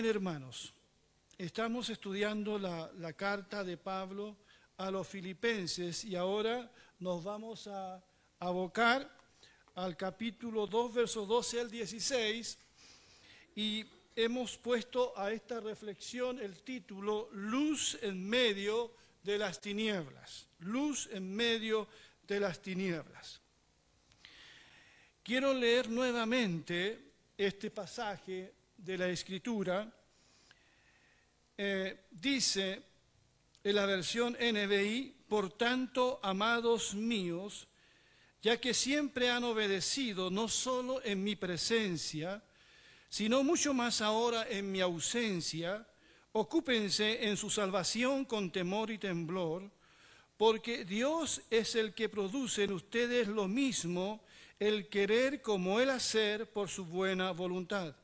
Bien, hermanos. Estamos estudiando la, la, carta de Pablo a los filipenses y ahora nos vamos a abocar al capítulo 2, versos 12 al 16 y hemos puesto a esta reflexión el título Luz en medio de las tinieblas. Luz en medio de las tinieblas. Quiero leer nuevamente este pasaje de la Escritura. Eh, dice en la versión NBI, por tanto, amados míos, ya que siempre han obedecido, no solo en mi presencia, sino mucho más ahora en mi ausencia, ocúpense en su salvación con temor y temblor, porque Dios es el que produce en ustedes lo mismo, el querer como el hacer por su buena voluntad.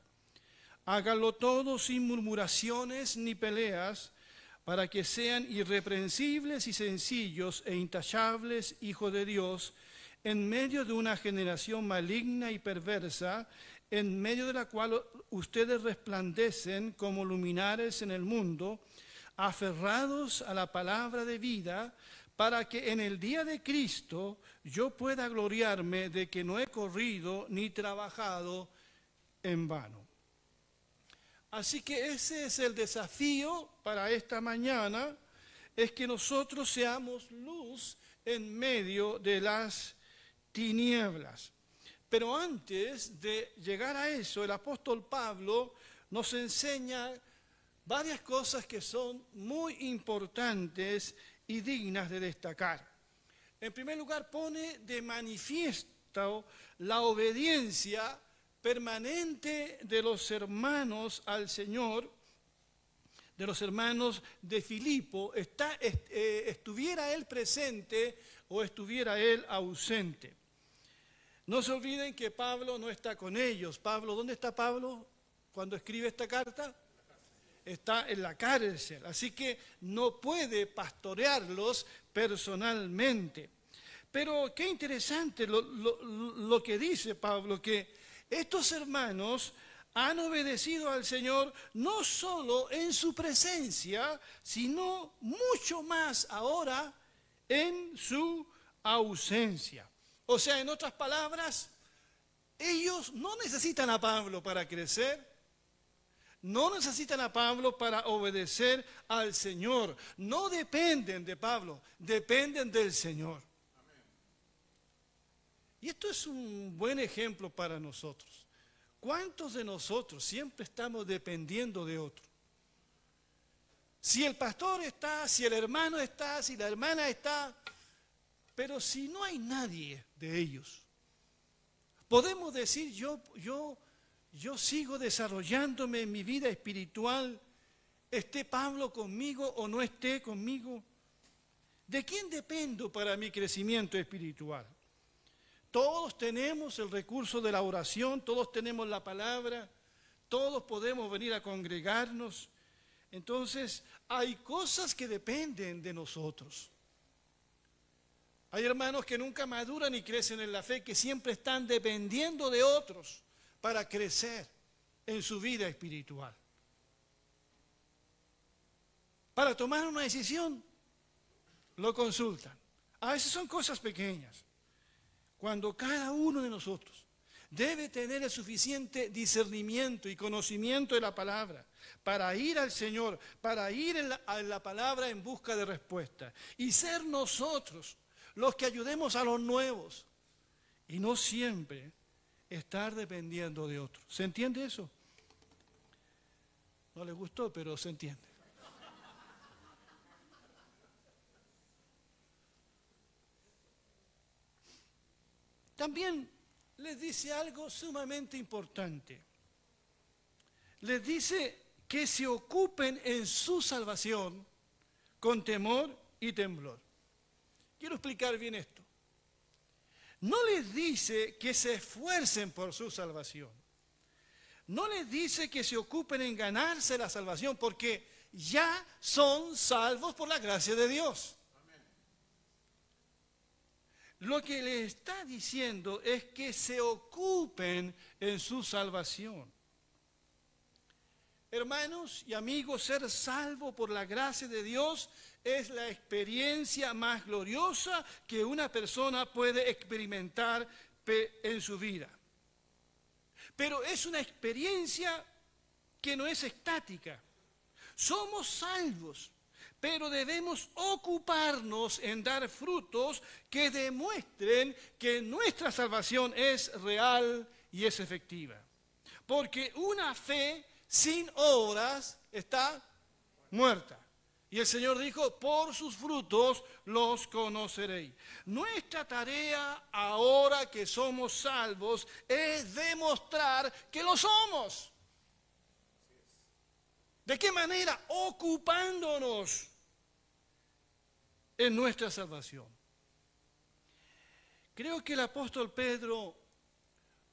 Háganlo todo sin murmuraciones ni peleas, para que sean irreprensibles y sencillos e intachables hijos de Dios, en medio de una generación maligna y perversa, en medio de la cual ustedes resplandecen como luminares en el mundo, aferrados a la palabra de vida, para que en el día de Cristo yo pueda gloriarme de que no he corrido ni trabajado en vano. Así que ese es el desafío para esta mañana, es que nosotros seamos luz en medio de las tinieblas. Pero antes de llegar a eso, el apóstol Pablo nos enseña varias cosas que son muy importantes y dignas de destacar. En primer lugar, pone de manifiesto la obediencia permanente de los hermanos al Señor, de los hermanos de Filipo, está, eh, estuviera él presente o estuviera él ausente. No se olviden que Pablo no está con ellos. Pablo, ¿dónde está Pablo cuando escribe esta carta? Está en la cárcel, así que no puede pastorearlos personalmente. Pero qué interesante lo, lo que dice Pablo, que estos hermanos han obedecido al Señor no solo en su presencia, sino mucho más ahora en su ausencia. O sea, en otras palabras, ellos no necesitan a Pablo para crecer, no necesitan a Pablo para obedecer al Señor, no dependen de Pablo, dependen del Señor. Y esto es un buen ejemplo para nosotros. ¿Cuántos de nosotros siempre estamos dependiendo de otro? Si el pastor está, si el hermano está, si la hermana está, pero si no hay nadie de ellos, podemos decir yo, yo, yo sigo desarrollándome en mi vida espiritual, esté Pablo conmigo o no esté conmigo. ¿De quién dependo para mi crecimiento espiritual? Todos tenemos el recurso de la oración, todos tenemos la palabra, todos podemos venir a congregarnos. Entonces, hay cosas que dependen de nosotros. Hay hermanos que nunca maduran y crecen en la fe, que siempre están dependiendo de otros para crecer en su vida espiritual. Para tomar una decisión, lo consultan. A veces son cosas pequeñas. Cuando cada uno de nosotros debe tener el suficiente discernimiento y conocimiento de la palabra para ir al Señor, para ir a la palabra en busca de respuesta y ser nosotros los que ayudemos a los nuevos y no siempre estar dependiendo de otros. ¿Se entiende eso? No le gustó, pero se entiende. También les dice algo sumamente importante. Les dice que se ocupen en su salvación con temor y temblor. Quiero explicar bien esto. No les dice que se esfuercen por su salvación. No les dice que se ocupen en ganarse la salvación porque ya son salvos por la gracia de Dios. Lo que le está diciendo es que se ocupen en su salvación. Hermanos y amigos, ser salvo por la gracia de Dios es la experiencia más gloriosa que una persona puede experimentar en su vida. Pero es una experiencia que no es estática. Somos salvos, pero debemos ocuparnos en dar frutos que demuestren que nuestra salvación es real y es efectiva. Porque una fe sin obras está muerta. Y el Señor dijo, por sus frutos los conoceréis. Nuestra tarea ahora que somos salvos es demostrar que lo somos. ¿De qué manera? Ocupándonos en nuestra salvación. Creo que el apóstol Pedro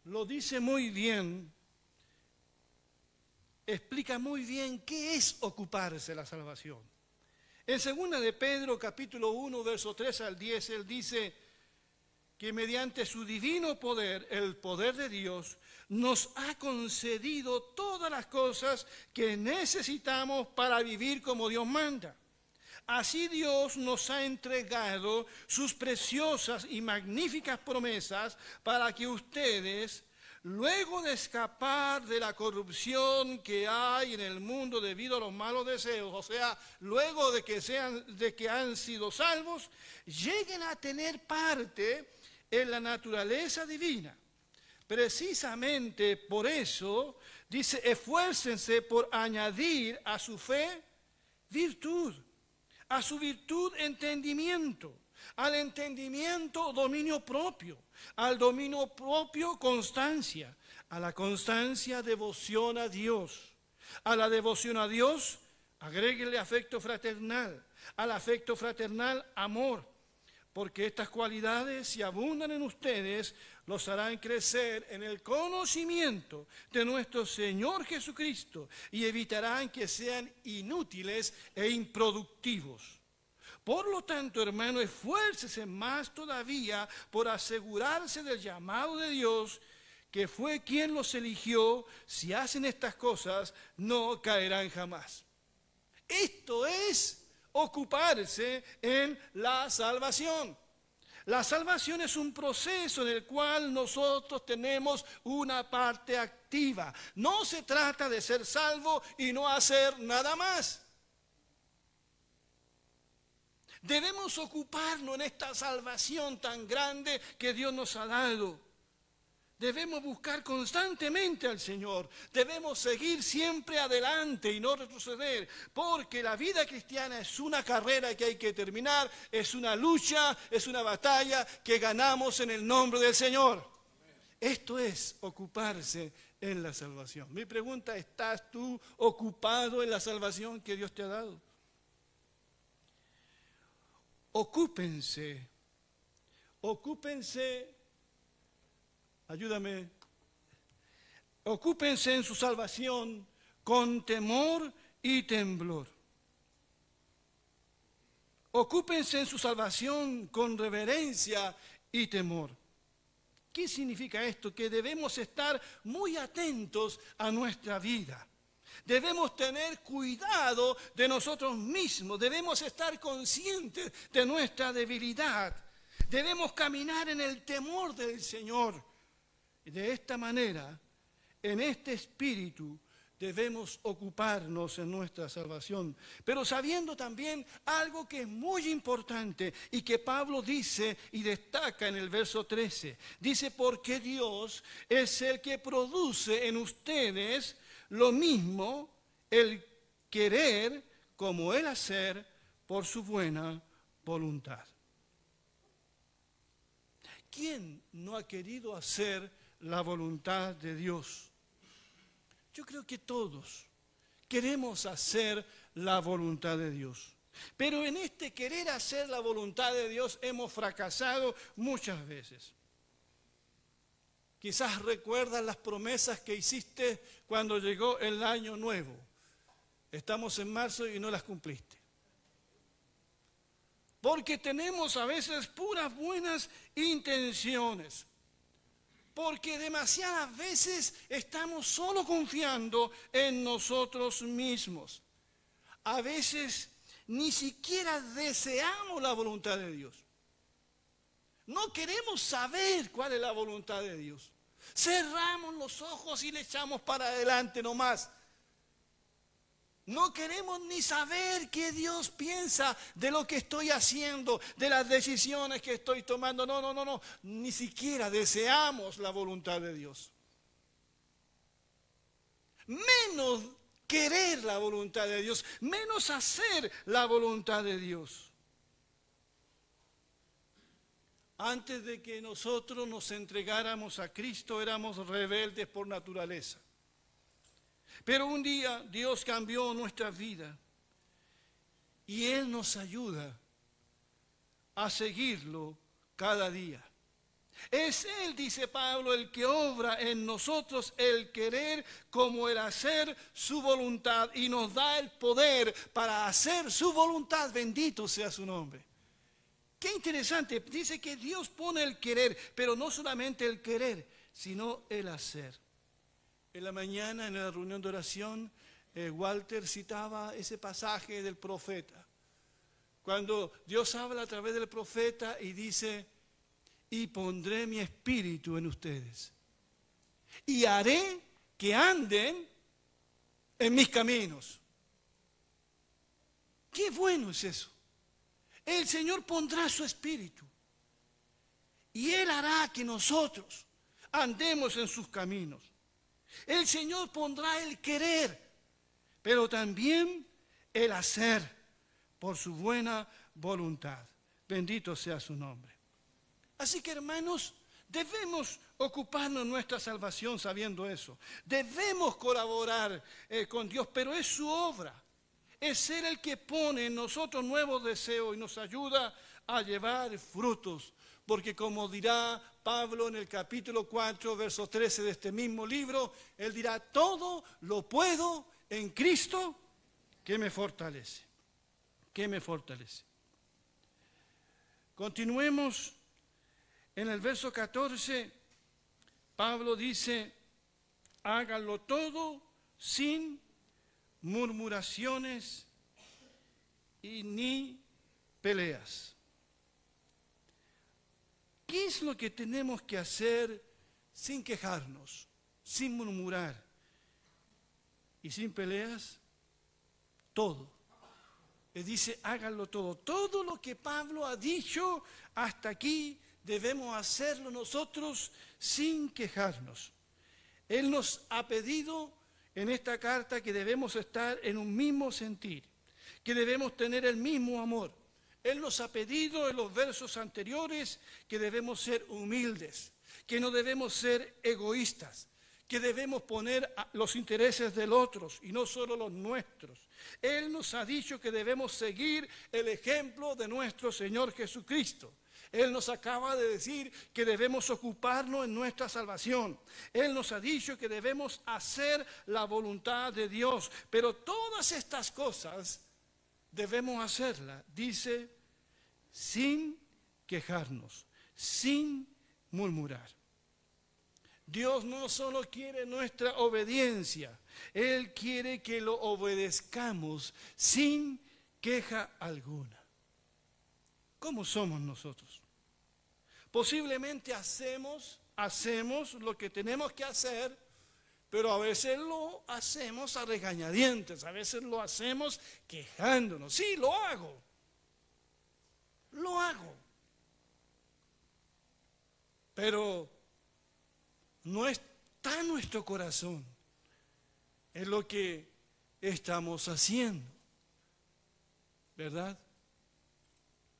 lo dice muy bien explica muy bien qué es ocuparse la salvación. En segunda de Pedro capítulo 1 verso 3 al 10 él dice que mediante su divino poder, el poder de Dios, nos ha concedido todas las cosas que necesitamos para vivir como Dios manda. Así Dios nos ha entregado sus preciosas y magníficas promesas para que ustedes, luego de escapar de la corrupción que hay en el mundo debido a los malos deseos, o sea, luego de que, sean, de que han sido salvos, lleguen a tener parte en la naturaleza divina. Precisamente por eso dice, esfuércense por añadir a su fe virtud, a su virtud entendimiento, al entendimiento dominio propio al dominio propio constancia, a la constancia devoción a Dios, a la devoción a Dios agréguele afecto fraternal, al afecto fraternal amor, porque estas cualidades si abundan en ustedes los harán crecer en el conocimiento de nuestro Señor Jesucristo y evitarán que sean inútiles e improductivos. Por lo tanto, hermano, esfuércese más todavía por asegurarse del llamado de Dios, que fue quien los eligió. Si hacen estas cosas, no caerán jamás. Esto es ocuparse en la salvación. La salvación es un proceso en el cual nosotros tenemos una parte activa. No se trata de ser salvo y no hacer nada más. Debemos ocuparnos en esta salvación tan grande que Dios nos ha dado. Debemos buscar constantemente al Señor. Debemos seguir siempre adelante y no retroceder. Porque la vida cristiana es una carrera que hay que terminar. Es una lucha, es una batalla que ganamos en el nombre del Señor. Esto es ocuparse en la salvación. Mi pregunta, ¿estás tú ocupado en la salvación que Dios te ha dado? ocúpense, ocúpense, ayúdame, ocúpense en su salvación con temor y temblor. Ocúpense en su salvación con reverencia y temor. ¿Qué significa esto? Que debemos estar muy atentos a nuestra vida. Debemos tener cuidado de nosotros mismos, debemos estar conscientes de nuestra debilidad, debemos caminar en el temor del Señor. De esta manera, en este espíritu, debemos ocuparnos en nuestra salvación, pero sabiendo también algo que es muy importante y que Pablo dice y destaca en el verso 13. Dice, porque Dios es el que produce en ustedes lo mismo el querer como el hacer por su buena voluntad. ¿Quién no ha querido hacer la voluntad de Dios? Yo creo que todos queremos hacer la voluntad de Dios. Pero en este querer hacer la voluntad de Dios hemos fracasado muchas veces. Quizás recuerdas las promesas que hiciste cuando llegó el año nuevo. Estamos en marzo y no las cumpliste. Porque tenemos a veces puras buenas intenciones. Porque demasiadas veces estamos solo confiando en nosotros mismos. A veces ni siquiera deseamos la voluntad de Dios. No queremos saber cuál es la voluntad de Dios. Cerramos los ojos y le echamos para adelante nomás. No queremos ni saber qué Dios piensa de lo que estoy haciendo, de las decisiones que estoy tomando. No, no, no, no. Ni siquiera deseamos la voluntad de Dios. Menos querer la voluntad de Dios, menos hacer la voluntad de Dios. Antes de que nosotros nos entregáramos a Cristo éramos rebeldes por naturaleza. Pero un día Dios cambió nuestra vida y Él nos ayuda a seguirlo cada día. Es Él, dice Pablo, el que obra en nosotros el querer como el hacer su voluntad y nos da el poder para hacer su voluntad. Bendito sea su nombre. Qué interesante. Dice que Dios pone el querer, pero no solamente el querer, sino el hacer. En la mañana, en la reunión de oración, eh, Walter citaba ese pasaje del profeta. Cuando Dios habla a través del profeta y dice, y pondré mi espíritu en ustedes. Y haré que anden en mis caminos. Qué bueno es eso. El Señor pondrá su espíritu. Y Él hará que nosotros andemos en sus caminos. El Señor pondrá el querer, pero también el hacer por su buena voluntad. Bendito sea su nombre. Así que hermanos, debemos ocuparnos nuestra salvación sabiendo eso. Debemos colaborar eh, con Dios, pero es su obra. Es ser el que pone en nosotros nuevos deseos y nos ayuda a llevar frutos. Porque como dirá Pablo en el capítulo 4, verso 13 de este mismo libro, él dirá, todo lo puedo en Cristo que me fortalece, que me fortalece. Continuemos en el verso 14, Pablo dice, háganlo todo sin murmuraciones y ni peleas. ¿Qué es lo que tenemos que hacer sin quejarnos, sin murmurar y sin peleas? Todo. Le dice, háganlo todo. Todo lo que Pablo ha dicho hasta aquí debemos hacerlo nosotros sin quejarnos. Él nos ha pedido en esta carta que debemos estar en un mismo sentir, que debemos tener el mismo amor, él nos ha pedido en los versos anteriores que debemos ser humildes, que no debemos ser egoístas, que debemos poner los intereses del otro y no solo los nuestros. Él nos ha dicho que debemos seguir el ejemplo de nuestro Señor Jesucristo. Él nos acaba de decir que debemos ocuparnos en nuestra salvación. Él nos ha dicho que debemos hacer la voluntad de Dios. Pero todas estas cosas debemos hacerla, dice, sin quejarnos, sin murmurar. Dios no solo quiere nuestra obediencia, Él quiere que lo obedezcamos sin queja alguna. ¿Cómo somos nosotros? Posiblemente hacemos, hacemos lo que tenemos que hacer, pero a veces lo hacemos a regañadientes, a veces lo hacemos quejándonos. Sí, lo hago. Lo hago. Pero no está nuestro corazón en lo que estamos haciendo. ¿Verdad?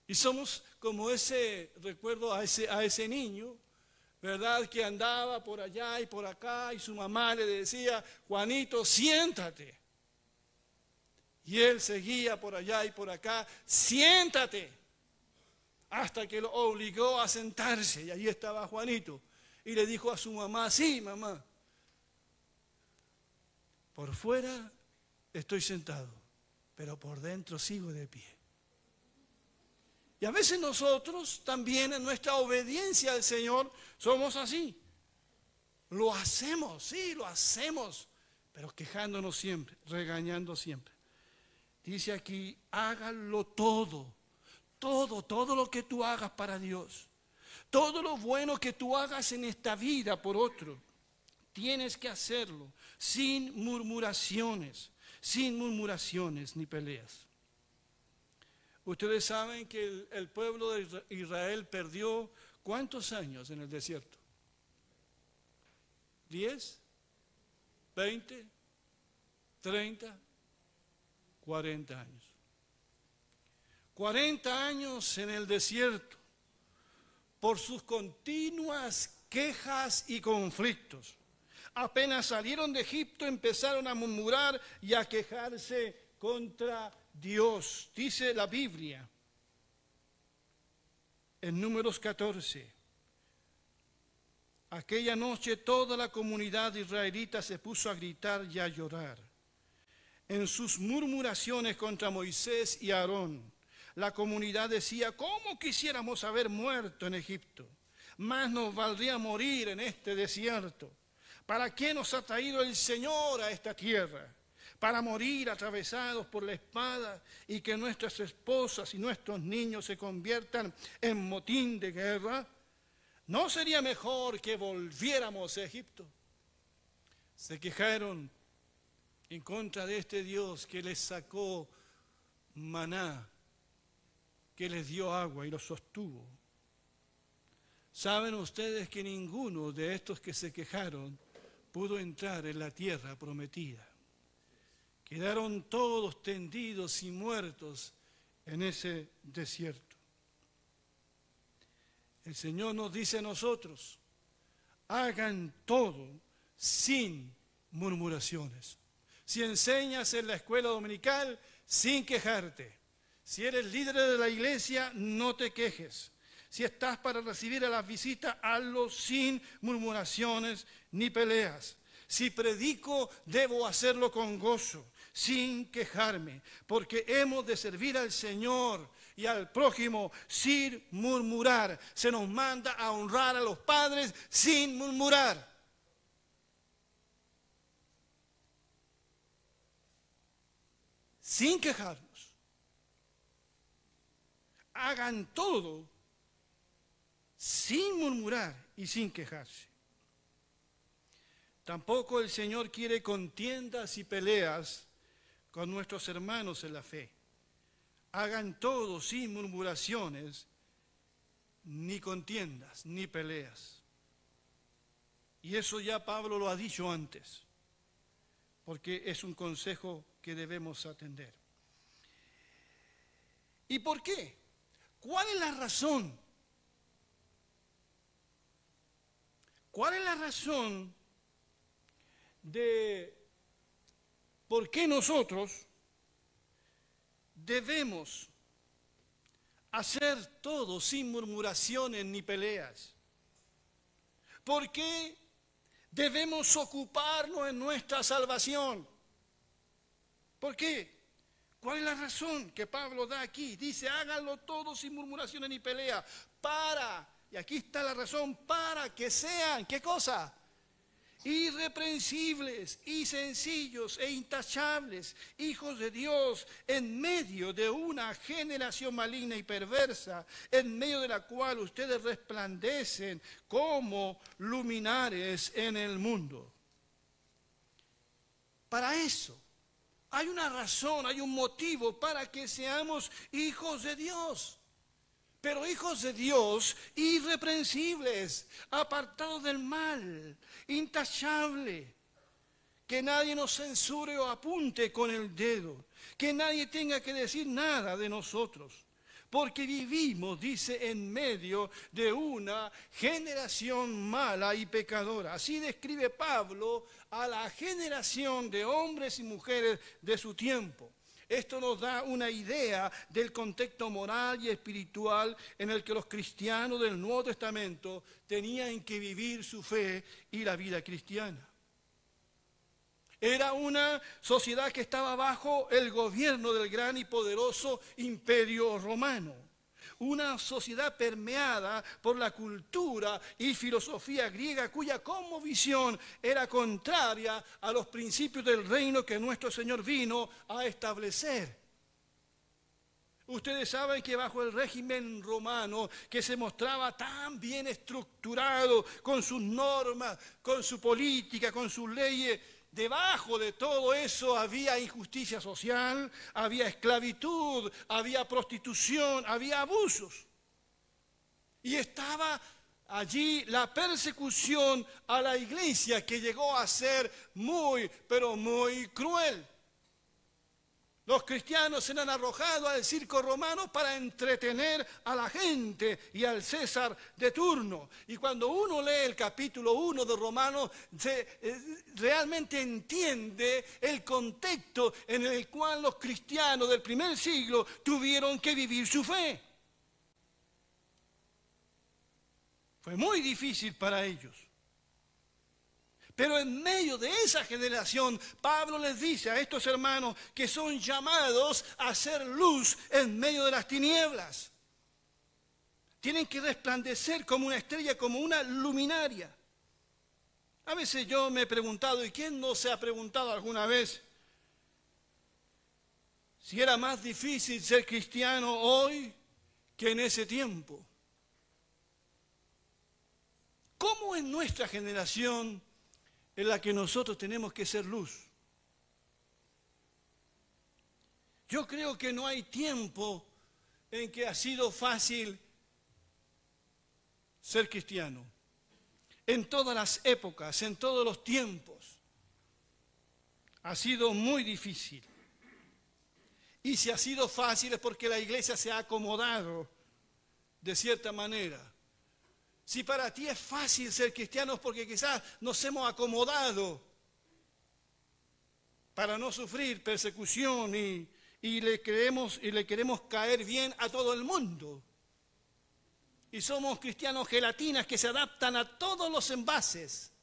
Y somos como ese, recuerdo a ese, a ese niño ¿verdad? Que andaba por allá y por acá y su mamá le decía, Juanito, siéntate. Y él seguía por allá y por acá, siéntate. Hasta que lo obligó a sentarse y ahí estaba Juanito. Y le dijo a su mamá, sí, mamá, por fuera estoy sentado, pero por dentro sigo de pie. Y a veces nosotros también en nuestra obediencia al Señor somos así. Lo hacemos, sí, lo hacemos, pero quejándonos siempre, regañando siempre. Dice aquí, hágalo todo, todo, todo lo que tú hagas para Dios. Todo lo bueno que tú hagas en esta vida por otro, tienes que hacerlo sin murmuraciones, sin murmuraciones ni peleas. Ustedes saben que el, pueblo de Israel perdió cuántos años en el desierto? ¿Diez? ¿Veinte? ¿Treinta? Cuarenta años. Cuarenta años en el desierto por sus continuas quejas y conflictos. Apenas salieron de Egipto empezaron a murmurar y a quejarse contra Dios. Dice la Biblia en números 14. Aquella noche toda la comunidad israelita se puso a gritar y a llorar. En sus murmuraciones contra Moisés y Aarón, la comunidad decía, ¿cómo quisiéramos haber muerto en Egipto? Más nos valdría morir en este desierto. ¿Para qué nos ha traído el Señor a esta tierra? Para morir atravesados por la espada y que nuestras esposas y nuestros niños se conviertan en motín de guerra. ¿No sería mejor que volviéramos a Egipto? Se quejaron en contra de este Dios que les sacó maná, que les dio agua y los sostuvo. Saben ustedes que ninguno de estos que se quejaron pudo entrar en la tierra prometida. Quedaron todos tendidos y muertos en ese desierto. El Señor nos dice a nosotros, hagan todo sin murmuraciones. Si enseñas en la escuela dominical, sin quejarte. Si eres líder de la iglesia, no te quejes. Si estás para recibir a las visitas, hazlo sin murmuraciones ni peleas. Si predico, debo hacerlo con gozo, sin quejarme, porque hemos de servir al Señor y al prójimo sin murmurar. Se nos manda a honrar a los padres sin murmurar. Sin quejarnos. Hagan todo sin murmurar y sin quejarse. Tampoco el Señor quiere contiendas y peleas con nuestros hermanos en la fe. Hagan todo sin murmuraciones, ni contiendas, ni peleas. Y eso ya Pablo lo ha dicho antes, porque es un consejo que debemos atender. ¿Y por qué? ¿Cuál es la razón ¿Cuál es la razón de por qué nosotros debemos hacer todo sin murmuraciones ni peleas? ¿Por qué debemos ocuparnos en nuestra salvación? ¿Por qué? ¿Cuál es la razón que Pablo da aquí? Dice, háganlo todo sin murmuraciones ni peleas, para y aquí está la razón para que sean, ¿qué cosa? Irreprensibles y sencillos e intachables, hijos de Dios, en medio de una generación maligna y perversa, en medio de la cual ustedes resplandecen como luminares en el mundo. Para eso hay una razón, hay un motivo para que seamos hijos de Dios pero hijos de Dios, irreprensibles, apartados del mal, intachable. Que nadie nos censure o apunte con el dedo, que nadie tenga que decir nada de nosotros, porque vivimos, dice, en medio de una generación mala y pecadora. Así describe Pablo a la generación de hombres y mujeres de su tiempo. Esto nos da una idea del contexto moral y espiritual en el que los cristianos del Nuevo Testamento tenían que vivir su fe y la vida cristiana. Era una sociedad que estaba bajo el gobierno del gran y poderoso imperio romano. Una sociedad permeada por la cultura y filosofía griega cuya como visión era contraria a los principios del reino que nuestro Señor vino a establecer. Ustedes saben que bajo el régimen romano, que se mostraba tan bien estructurado con sus normas, con su política, con sus leyes, debajo de todo eso había injusticia social, había esclavitud, había prostitución, había abusos. Y estaba allí la persecución a la iglesia que llegó a ser muy, pero muy cruel. Los cristianos se han arrojado al circo romano para entretener a la gente y al César de turno. Y cuando uno lee el capítulo 1 de Romanos, se, eh, realmente entiende el contexto en el cual los cristianos del primer siglo tuvieron que vivir su fe. Fue muy difícil para ellos. Pero en medio de esa generación, Pablo les dice a estos hermanos que son llamados a hacer luz en medio de las tinieblas. Tienen que resplandecer como una estrella, como una luminaria. A veces yo me he preguntado, ¿y quién no se ha preguntado alguna vez si era más difícil ser cristiano hoy que en ese tiempo? ¿Cómo en nuestra generación en la que nosotros tenemos que ser luz. Yo creo que no hay tiempo en que ha sido fácil ser cristiano. En todas las épocas, en todos los tiempos, ha sido muy difícil. Y si ha sido fácil es porque la iglesia se ha acomodado de cierta manera. Si para ti es fácil ser cristiano es porque quizás nos hemos acomodado para no sufrir persecución y, le, queremos, y le queremos caer bien a todo el mundo. Y somos cristianos gelatinas que se adaptan a todos los envases.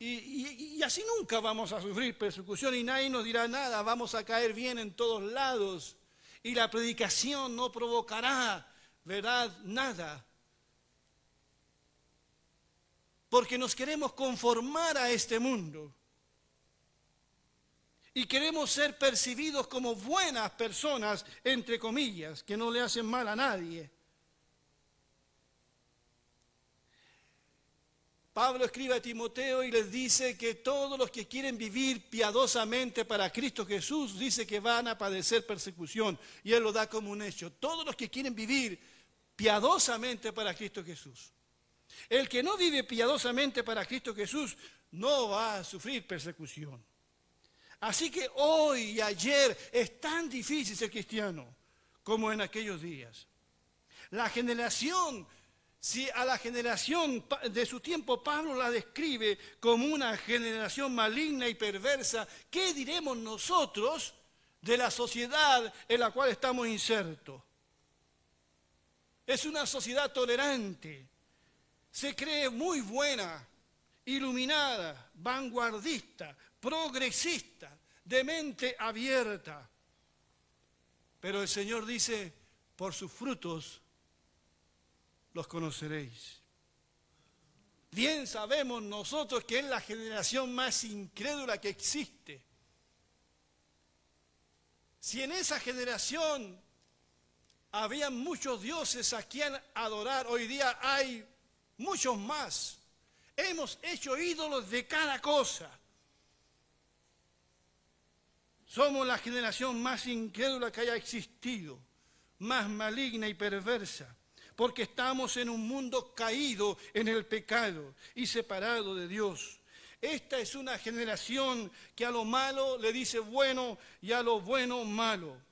Y, y, así nunca vamos a sufrir persecución y nadie nos dirá nada, vamos a caer bien en todos lados. Y la predicación no provocará, ¿verdad? Nada porque nos queremos conformar a este mundo. Y queremos ser percibidos como buenas personas, entre comillas, que no le hacen mal a nadie. Pablo escribe a Timoteo y les dice que todos los que quieren vivir piadosamente para Cristo Jesús, dice que van a padecer persecución. Y él lo da como un hecho. Todos los que quieren vivir piadosamente para Cristo Jesús. El que no vive piadosamente para Cristo Jesús no va a sufrir persecución. Así que hoy y ayer es tan difícil ser cristiano como en aquellos días. La generación, si a la generación de su tiempo Pablo la describe como una generación maligna y perversa, ¿qué diremos nosotros de la sociedad en la cual estamos insertos? Es una sociedad tolerante, se cree muy buena, iluminada, vanguardista, progresista, de mente abierta. Pero el Señor dice, por sus frutos los conoceréis. Bien sabemos nosotros que es la generación más incrédula que existe. Si en esa generación había muchos dioses a quien adorar, hoy día hay muchos más. Hemos hecho ídolos de cada cosa. Somos la generación más incrédula que haya existido, más maligna y perversa, porque estamos en un mundo caído en el pecado y separado de Dios. Esta es una generación que a lo malo le dice bueno y a lo bueno malo.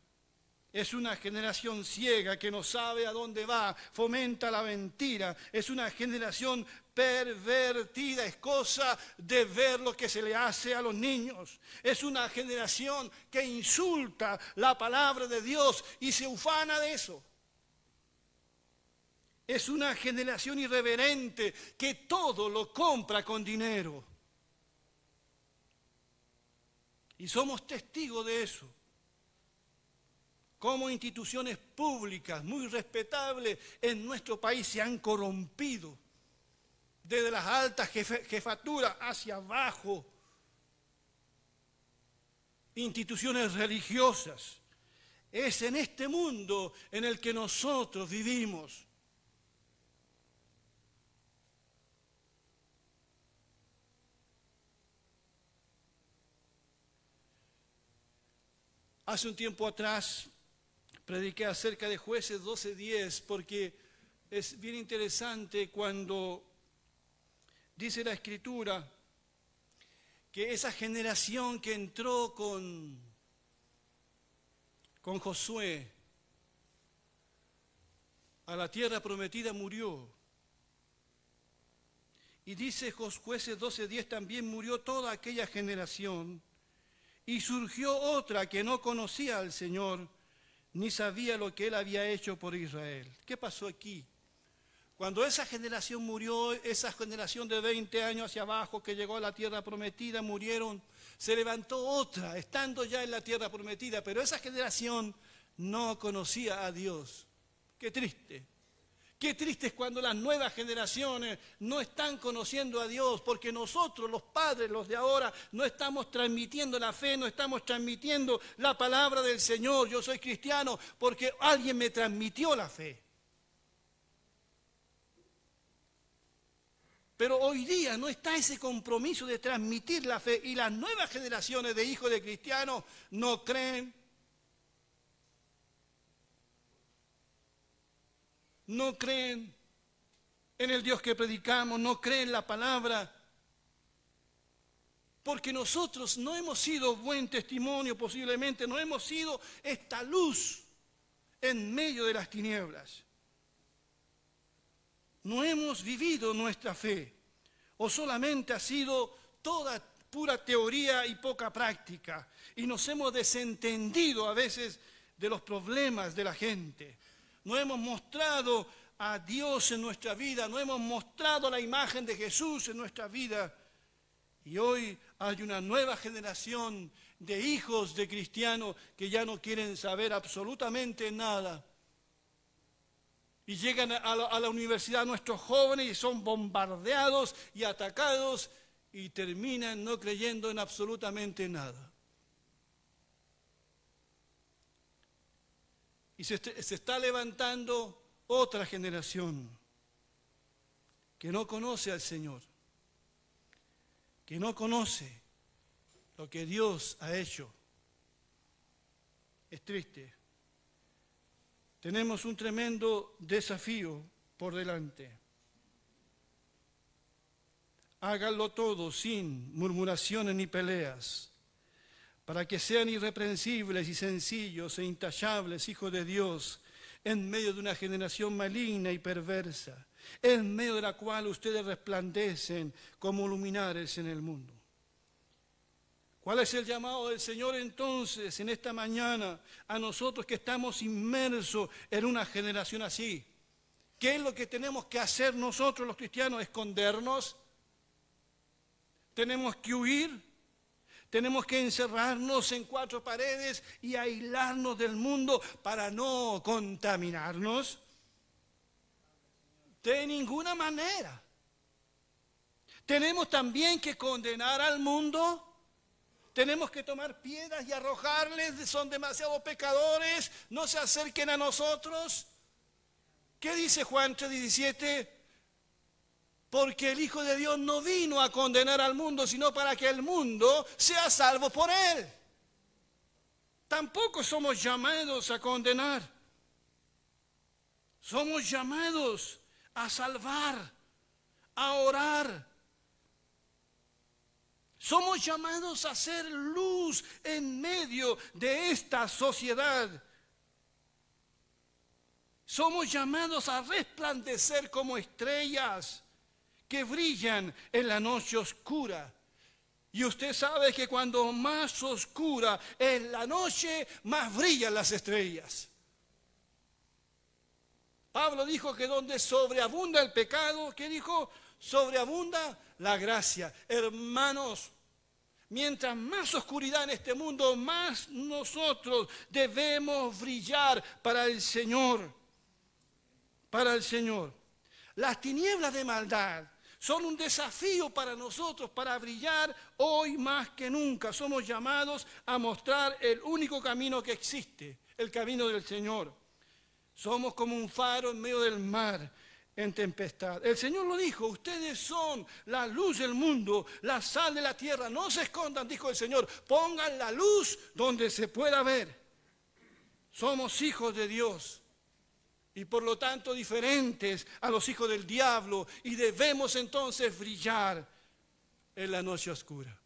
Es una generación ciega que no sabe a dónde va, fomenta la mentira. Es una generación pervertida, es cosa de ver lo que se le hace a los niños. Es una generación que insulta la palabra de Dios y se ufana de eso. Es una generación irreverente que todo lo compra con dinero. Y somos testigos de eso cómo instituciones públicas muy respetables en nuestro país se han corrompido, desde las altas jefaturas hacia abajo, instituciones religiosas. Es en este mundo en el que nosotros vivimos. Hace un tiempo atrás prediqué acerca de jueces 12.10 porque es bien interesante cuando dice la escritura que esa generación que entró con, con Josué a la tierra prometida murió. Y dice jueces 12.10 también murió toda aquella generación y surgió otra que no conocía al Señor ni sabía lo que él había hecho por Israel. ¿Qué pasó aquí? Cuando esa generación murió, esa generación de 20 años hacia abajo que llegó a la tierra prometida, murieron, se levantó otra, estando ya en la tierra prometida, pero esa generación no conocía a Dios. Qué triste. Qué triste es cuando las nuevas generaciones no están conociendo a Dios, porque nosotros, los padres, los de ahora, no estamos transmitiendo la fe, no estamos transmitiendo la palabra del Señor. Yo soy cristiano porque alguien me transmitió la fe. Pero hoy día no está ese compromiso de transmitir la fe y las nuevas generaciones de hijos de cristianos no creen, no creen en el Dios que predicamos, no creen la palabra. Porque nosotros no hemos sido buen testimonio posiblemente, no hemos sido esta luz en medio de las tinieblas. No hemos vivido nuestra fe o solamente ha sido toda pura teoría y poca práctica. Y nos hemos desentendido a veces de los problemas de la gente no hemos mostrado a Dios en nuestra vida, no hemos mostrado la imagen de Jesús en nuestra vida. Y hoy hay una nueva generación de hijos de cristianos que ya no quieren saber absolutamente nada. Y llegan a la, universidad nuestros jóvenes y son bombardeados y atacados y terminan no creyendo en absolutamente nada. Y se, está levantando otra generación que no conoce al Señor, que no conoce lo que Dios ha hecho. Es triste. Tenemos un tremendo desafío por delante. Háganlo todo sin murmuraciones ni peleas para que sean irreprensibles y sencillos e intachables hijos de Dios en medio de una generación maligna y perversa, en medio de la cual ustedes resplandecen como luminares en el mundo. ¿Cuál es el llamado del Señor entonces en esta mañana a nosotros que estamos inmersos en una generación así? ¿Qué es lo que tenemos que hacer nosotros los cristianos? ¿Escondernos? ¿Tenemos que huir? Tenemos que encerrarnos en cuatro paredes y aislarnos del mundo para no contaminarnos. De ninguna manera. Tenemos también que condenar al mundo. Tenemos que tomar piedras y arrojarles, son demasiados pecadores, no se acerquen a nosotros. ¿Qué dice Juan 3:17? Porque el Hijo de Dios no vino a condenar al mundo, sino para que el mundo sea salvo por él. Tampoco somos llamados a condenar. Somos llamados a salvar, a orar. Somos llamados a ser luz en medio de esta sociedad. Somos llamados a resplandecer como estrellas que brillan en la noche oscura. Y usted sabe que cuando más oscura es la noche, más brillan las estrellas. Pablo dijo que donde sobreabunda el pecado, ¿qué dijo? Sobreabunda la gracia. Hermanos, Mientras más oscuridad en este mundo, más nosotros debemos brillar para el Señor. Para el Señor. Las tinieblas de maldad son un desafío para nosotros para brillar hoy más que nunca. Somos llamados a mostrar el único camino que existe, el camino del Señor. Somos como un faro en medio del mar en tempestad. El Señor lo dijo, ustedes son la luz del mundo, la sal de la tierra. No se escondan, dijo el Señor, pongan la luz donde se pueda ver. Somos hijos de Dios y por lo tanto diferentes a los hijos del diablo y debemos entonces brillar en la noche oscura.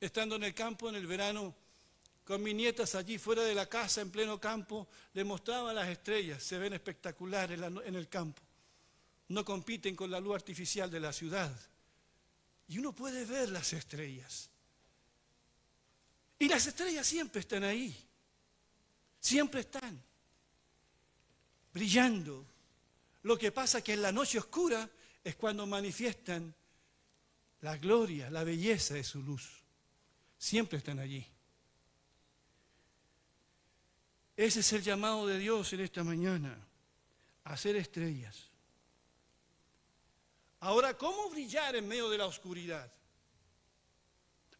Estando en el campo en el verano, con mis nietas allí fuera de la casa, en pleno campo, le mostraba las estrellas, se ven espectaculares en el campo. No compiten con la luz artificial de la ciudad. Y uno puede ver las estrellas. Y las estrellas siempre están ahí. Siempre están brillando. Lo que pasa que en la noche oscura es cuando manifiestan la gloria, la belleza de su luz. Siempre están allí. Ese es el llamado de Dios en esta mañana, a ser estrellas. Ahora, ¿cómo brillar en medio de la oscuridad?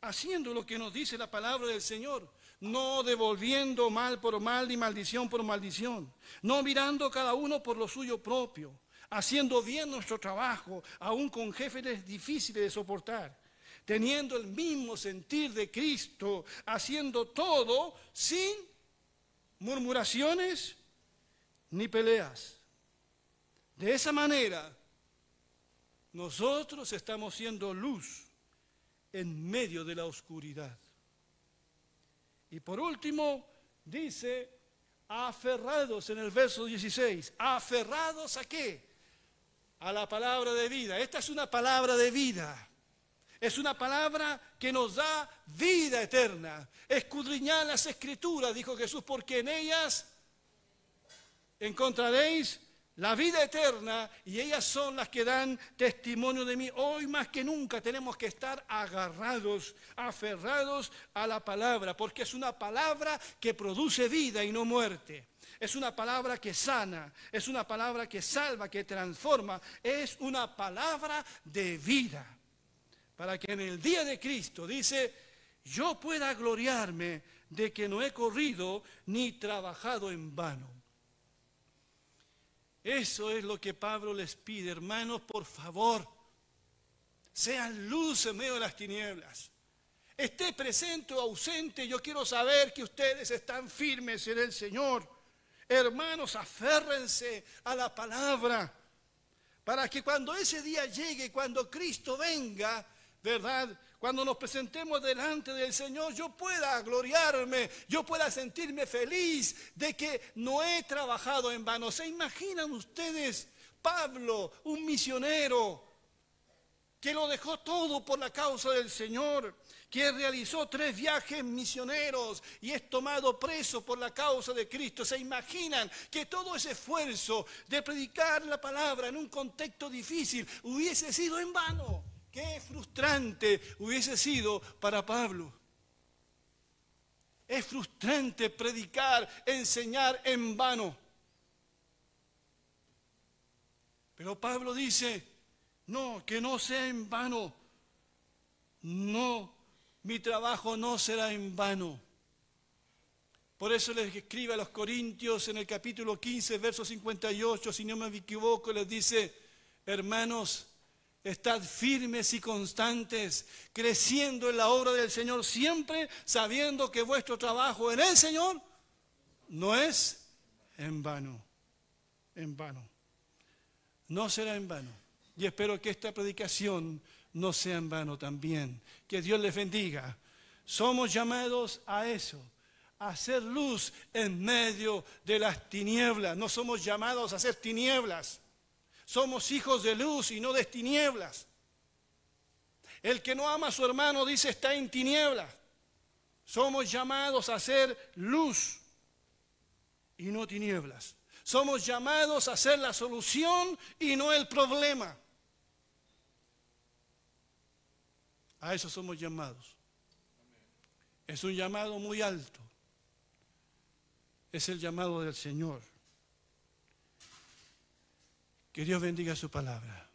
Haciendo lo que nos dice la palabra del Señor no devolviendo mal por mal ni maldición por maldición, no mirando cada uno por lo suyo propio, haciendo bien nuestro trabajo, aún con jefes difíciles de soportar, teniendo el mismo sentir de Cristo, haciendo todo sin murmuraciones ni peleas. De esa manera, nosotros estamos siendo luz en medio de la oscuridad. Y por último, dice, aferrados en el verso 16. ¿Aferrados a qué? A la palabra de vida. Esta es una palabra de vida. Es una palabra que nos da vida eterna. Escudriñad las escrituras, dijo Jesús, porque en ellas encontraréis la vida eterna y ellas son las que dan testimonio de mí. Hoy más que nunca tenemos que estar agarrados, aferrados a la palabra, porque es una palabra que produce vida y no muerte. Es una palabra que sana, es una palabra que salva, que transforma, es una palabra de vida. Para que en el día de Cristo dice, yo pueda gloriarme de que no he corrido ni trabajado en vano. Eso es lo que Pablo les pide, hermanos, por favor. Sean luz en medio de las tinieblas. Esté presente o ausente, yo quiero saber que ustedes están firmes en el Señor. Hermanos, aférrense a la palabra para que cuando ese día llegue, cuando Cristo venga, ¿verdad? Cuando nos presentemos delante del Señor, yo pueda gloriarme, yo pueda sentirme feliz de que no he trabajado en vano. ¿Se imaginan ustedes Pablo, un misionero, que lo dejó todo por la causa del Señor, que realizó tres viajes misioneros y es tomado preso por la causa de Cristo. ¿Se imaginan que todo ese esfuerzo de predicar la palabra en un contexto difícil hubiese sido en vano? Qué frustrante hubiese sido para Pablo. Es frustrante predicar, enseñar en vano. Pero Pablo dice, no, que no sea en vano. No, mi trabajo no será en vano. Por eso les escribe a los Corintios en el capítulo 15, verso 58, si no me equivoco, les dice, hermanos, Estad firmes y constantes, creciendo en la obra del Señor, siempre sabiendo que vuestro trabajo en el Señor no es en vano, en vano. No será en vano. Y espero que esta predicación no sea en vano también. Que Dios les bendiga. Somos llamados a eso, a hacer luz en medio de las tinieblas. No somos llamados a hacer tinieblas. Somos hijos de luz y no de tinieblas. El que no ama a su hermano dice está en tinieblas. Somos llamados a ser luz y no tinieblas. Somos llamados a ser la solución y no el problema. A eso somos llamados. Es un llamado muy alto. Es el llamado del Señor. Que Dios bendiga su palabra.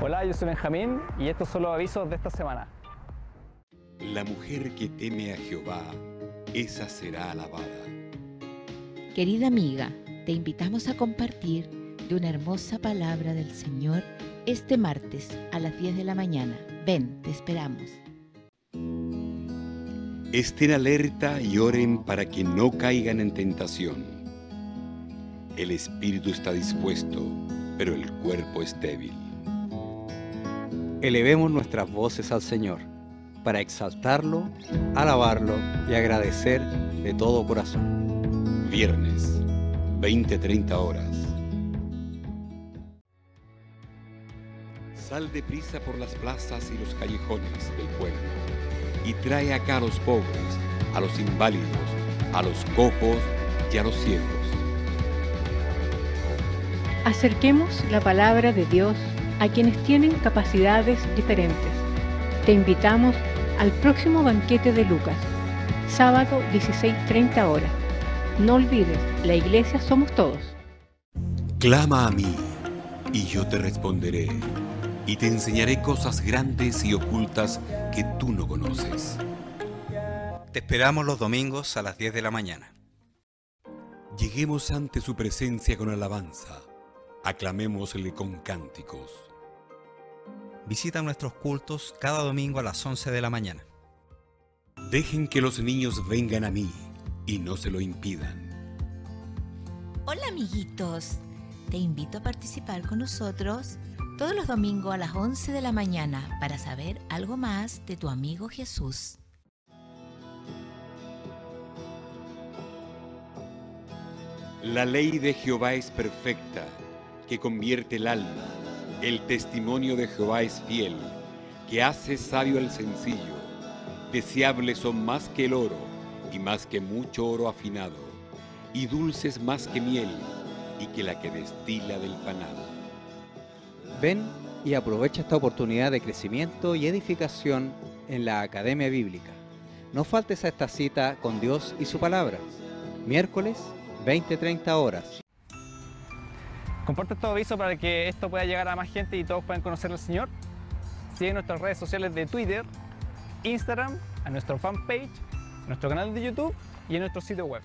Hola, yo soy Benjamín y estos son los avisos de esta semana. La mujer que teme a Jehová, esa será alabada. Querida amiga, te invitamos a compartir de una hermosa palabra del Señor este martes a las 10 de la mañana. Ven, te esperamos. Estén alerta y oren para que no caigan en tentación. El espíritu está dispuesto, pero el cuerpo es débil. Elevemos nuestras voces al Señor para exaltarlo, alabarlo y agradecer de todo corazón. Viernes, 20-30 horas. Sal deprisa por las plazas y los callejones del pueblo y trae acá a los pobres, a los inválidos, a los cojos y a los ciegos. Acerquemos la palabra de Dios a quienes tienen capacidades diferentes. Te invitamos al próximo banquete de Lucas, sábado 16.30 horas. No olvides, la iglesia somos todos. Clama a mí, y yo te responderé, y te enseñaré cosas grandes y ocultas que tú no conoces. Te esperamos los domingos a las 10 de la mañana. Lleguemos ante su presencia con alabanza, aclamémosle con cánticos. Visita nuestros cultos cada domingo a las 11 de la mañana. Dejen que los niños vengan a mí y no se lo impidan. Hola amiguitos, te invito a participar con nosotros todos los domingos a las 11 de la mañana para saber algo más de tu amigo Jesús. La ley de Jehová es perfecta, que convierte el alma. El testimonio de Jehová es fiel, que hace sabio al sencillo. Deseables son más que el oro, y más que mucho oro afinado, y dulces más que miel, y que la que destila del panal. Ven y aprovecha esta oportunidad de crecimiento y edificación en la Academia Bíblica. No faltes a esta cita con Dios y su palabra. Miércoles, 20-30 horas. Comparte estos avisos para que esto pueda llegar a más gente y todos puedan conocer al Señor. Sigue nuestras redes sociales de Twitter, Instagram, a nuestro fanpage, nuestro canal de YouTube y en nuestro sitio web.